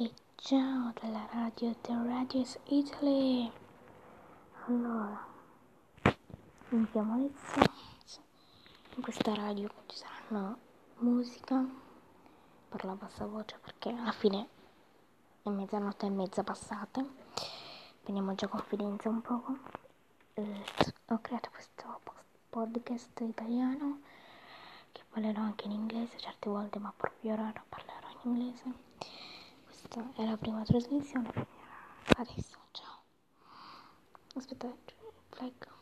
E ciao dalla radio The Radios Italy. Allora, mi chiamo Alessia. In questa radio ci saranno musica per la bassa voce perché alla fine è mezzanotte e mezza passate. Prendiamo già confidenza un poco. Ho creato questo podcast italiano che parlerò anche in inglese certe volte, ma proprio ora parlerò in inglese Então, era a primeira transmissão. Parecia, tchau. Hospital, é pregão.